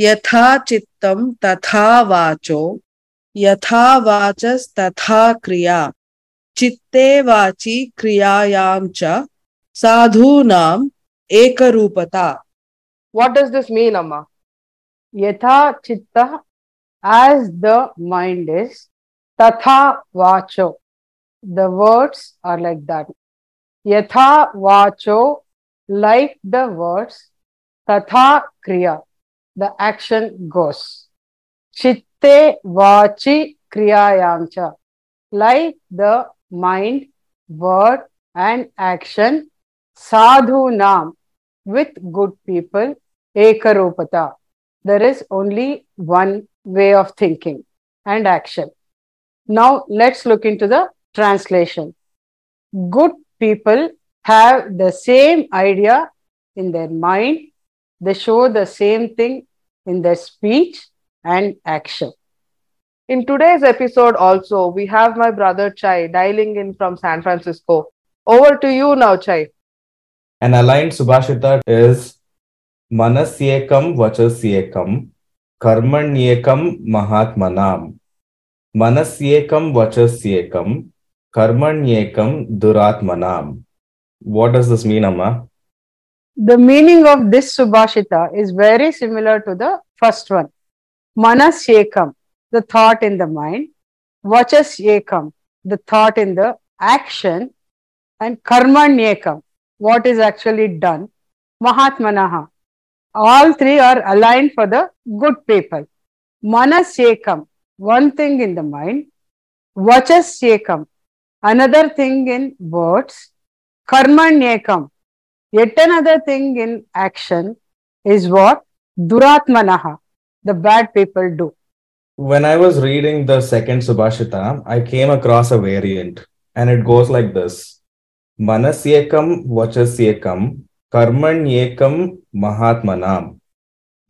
यथा चित्तम तथा वाचो यथा वाचस तथा क्रिया चित्ते वाची क्रियायां च साधूनां एकरूपता। व्हाट डज दिस मीन अम्मा यथा चित्त एज द माइंड इज़ तथा वाचो the words are like that यथा वाचो लाइक द वर्ड्स तथा क्रिया The action goes. Chitte vachi kriyayamcha. Like the mind, word, and action, sadhu nam, with good people, ekarupata. There is only one way of thinking and action. Now let's look into the translation. Good people have the same idea in their mind, they show the same thing in their speech and action. In today's episode, also, we have my brother Chai dialing in from San Francisco. Over to you now, Chai. An aligned Subhashita is Manasyekam Vachasyekam Karmanyekam Mahatmanam Manasyekam Vachasyekam Karmanyekam Duratmanam. What does this mean, Amma? The meaning of this Subhashita is very similar to the first one. Manasyekam, the thought in the mind, Vachasyekam, the thought in the action, and Karmanyekam, what is actually done, Mahatmanaha. All three are aligned for the good people. Manasyekam, one thing in the mind, Vachasyekam, another thing in words, Karmanyekam, yet another thing in action is what? Duratmanaha, the bad people do. When I was reading the second Subhashita, I came across a variant and it goes like this Manasyekam Vachasyekam Karmanyekam Mahatmanam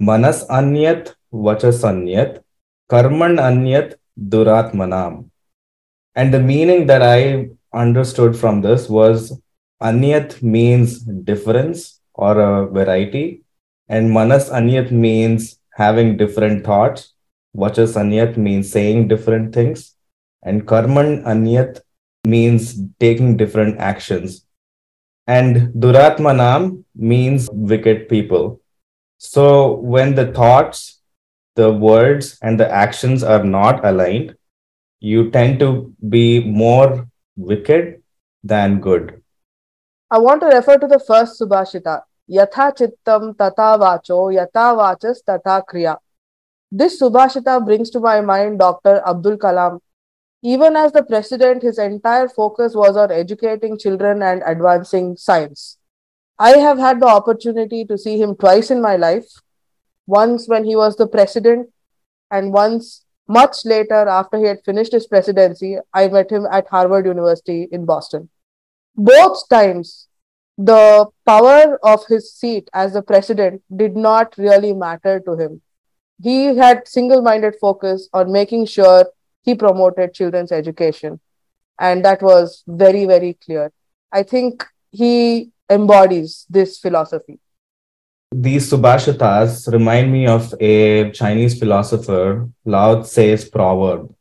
Manas Anyat Vachasanyat Karman Anyat Duratmanam. And the meaning that I understood from this was Anyat means difference or a variety, and Manas Anyat means having different thoughts. Vachas Anyat means saying different things, and Karman Anyat means taking different actions. And Duratmanam means wicked people. So when the thoughts, the words, and the actions are not aligned, you tend to be more wicked than good. I want to refer to the first Subhashita. Yatha chittam tata vacho, yatha vachas tata kriya. This Subhashita brings to my mind Dr. Abdul Kalam. Even as the president, his entire focus was on educating children and advancing science. I have had the opportunity to see him twice in my life once when he was the president, and once much later after he had finished his presidency. I met him at Harvard University in Boston. Both times, the power of his seat as the president did not really matter to him. He had single minded focus on making sure he promoted children's education. And that was very, very clear. I think he embodies this philosophy. These Subhashitas remind me of a Chinese philosopher, Lao Tse's proverb.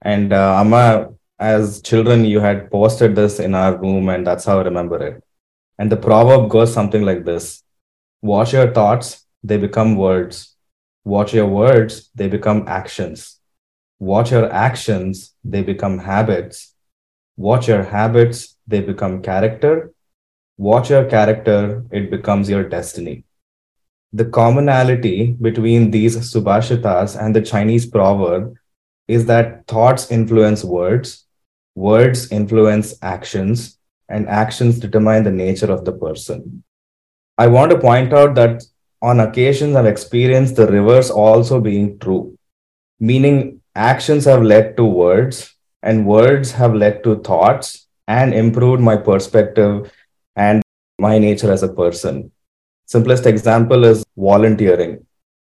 And uh, Amma, as children, you had posted this in our room, and that's how I remember it. And the proverb goes something like this Watch your thoughts, they become words. Watch your words, they become actions. Watch your actions, they become habits. Watch your habits, they become character. Watch your character, it becomes your destiny. The commonality between these Subhashitas and the Chinese proverb is that thoughts influence words, words influence actions, and actions determine the nature of the person. I want to point out that on occasions I've experienced the reverse also being true, meaning actions have led to words, and words have led to thoughts and improved my perspective and my nature as a person. Simplest example is volunteering.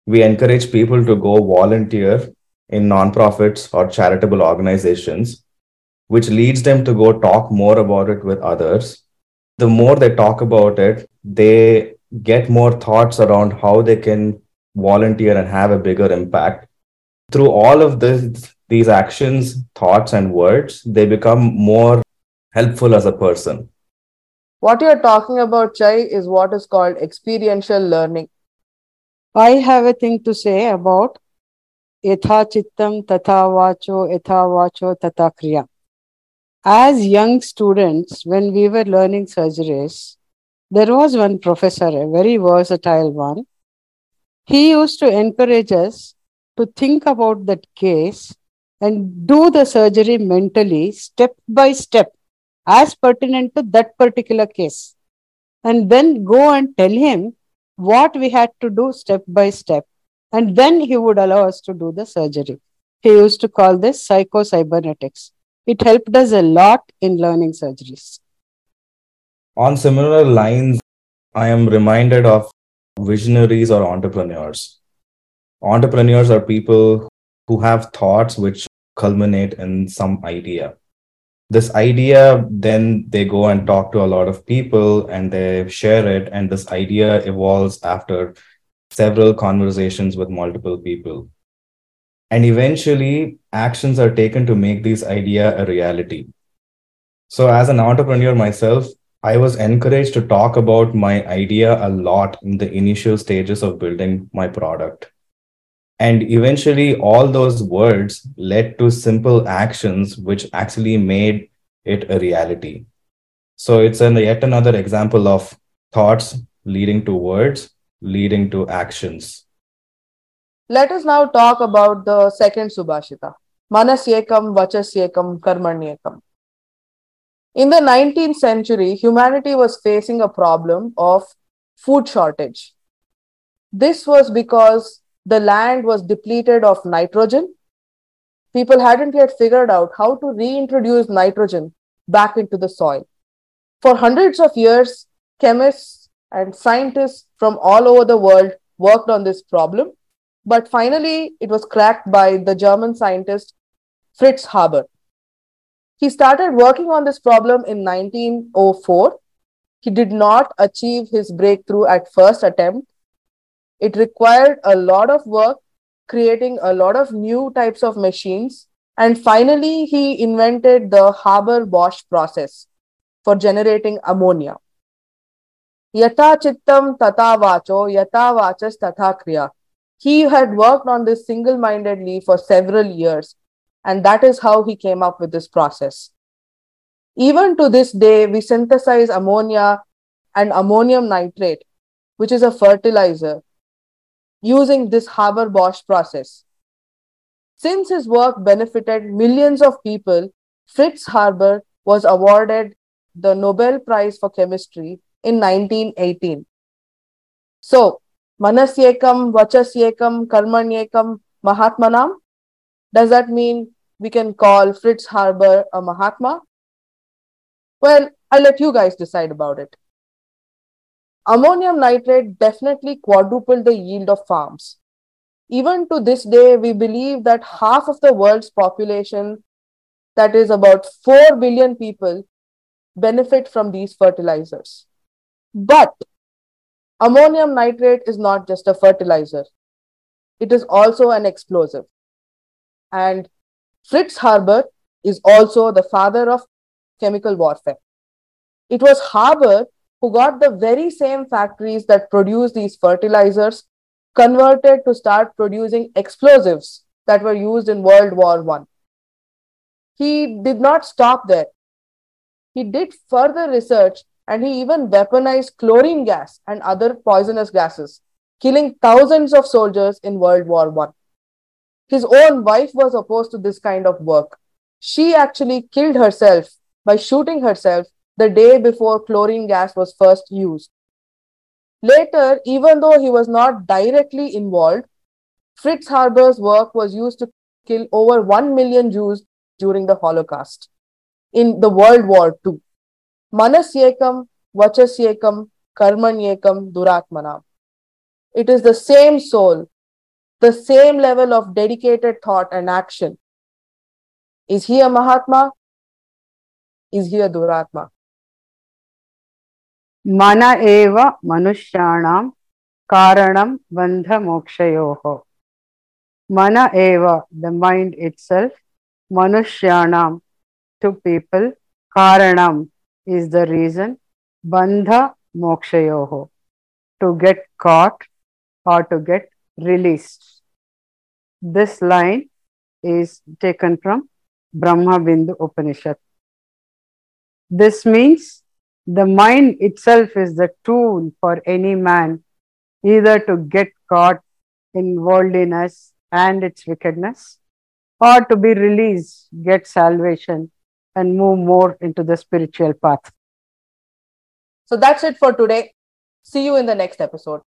We encourage people to go volunteer in nonprofits or charitable organizations, which leads them to go talk more about it with others. The more they talk about it, they get more thoughts around how they can volunteer and have a bigger impact. Through all of this, these actions, thoughts, and words, they become more helpful as a person. What you're talking about, Chai, is what is called experiential learning. I have a thing to say about yatha chittam tatha vacho yatha vacho tata kriya. As young students, when we were learning surgeries, there was one professor, a very versatile one. He used to encourage us to think about that case and do the surgery mentally, step by step, as pertinent to that particular case. And then go and tell him what we had to do step by step. And then he would allow us to do the surgery. He used to call this psycho-cybernetics. It helped us a lot in learning surgeries. On similar lines, I am reminded of visionaries or entrepreneurs. Entrepreneurs are people who have thoughts which culminate in some idea. This idea, then they go and talk to a lot of people and they share it, and this idea evolves after several conversations with multiple people. And eventually, actions are taken to make this idea a reality. So, as an entrepreneur myself, I was encouraged to talk about my idea a lot in the initial stages of building my product. And eventually, all those words led to simple actions which actually made it a reality. So, it's an, yet another example of thoughts leading to words, leading to actions. Let us now talk about the second Subhashita Manasyekam, Vachasyekam, Karmanyekam. In the 19th century, humanity was facing a problem of food shortage. This was because the land was depleted of nitrogen. People hadn't yet figured out how to reintroduce nitrogen back into the soil. For hundreds of years, chemists and scientists from all over the world worked on this problem, but finally it was cracked by the German scientist Fritz Haber. He started working on this problem in 1904. He did not achieve his breakthrough at first attempt. It required a lot of work, creating a lot of new types of machines. And finally, he invented the Haber Bosch process for generating ammonia. Yata chittam tata vacho, yata vachas tata kriya. He had worked on this single mindedly for several years and that is how he came up with this process. Even to this day, we synthesize ammonia and ammonium nitrate, which is a fertilizer, using this Haber Bosch process. Since his work benefited millions of people, Fritz Haber was awarded the Nobel Prize for Chemistry in 1918. So, Manasyekam, Vachasyekam, Karmanyekam, Mahatmanam does that mean we can call Fritz Haber a Mahatma? Well, I'll let you guys decide about it. Ammonium nitrate definitely quadrupled the yield of farms. Even to this day, we believe that half of the world's population, that is about 4 billion people, benefit from these fertilizers. But ammonium nitrate is not just a fertilizer, it is also an explosive. And Fritz Haber is also the father of chemical warfare. It was Haber who got the very same factories that produce these fertilizers converted to start producing explosives that were used in World War I. He did not stop there. He did further research and he even weaponized chlorine gas and other poisonous gases, killing thousands of soldiers in World War I. His own wife was opposed to this kind of work. She actually killed herself by shooting herself the day before chlorine gas was first used. Later, even though he was not directly involved, Fritz Haber's work was used to kill over 1 million Jews during the Holocaust in the World War II. मन से वचस एकम कर्मण it is the same soul the same level of dedicated thought and action is he a mahatma is he a duratma मन एव मनुष्याण कारण बंध मोक्ष मन एव द माइंड इट्स मनुष्याण टू पीपल कारणम is the reason, bandha mokshayoho, to get caught or to get released. This line is taken from Brahma Bindu Upanishad. This means the mind itself is the tool for any man either to get caught in worldliness and its wickedness or to be released, get salvation, and move more into the spiritual path. So that's it for today. See you in the next episode.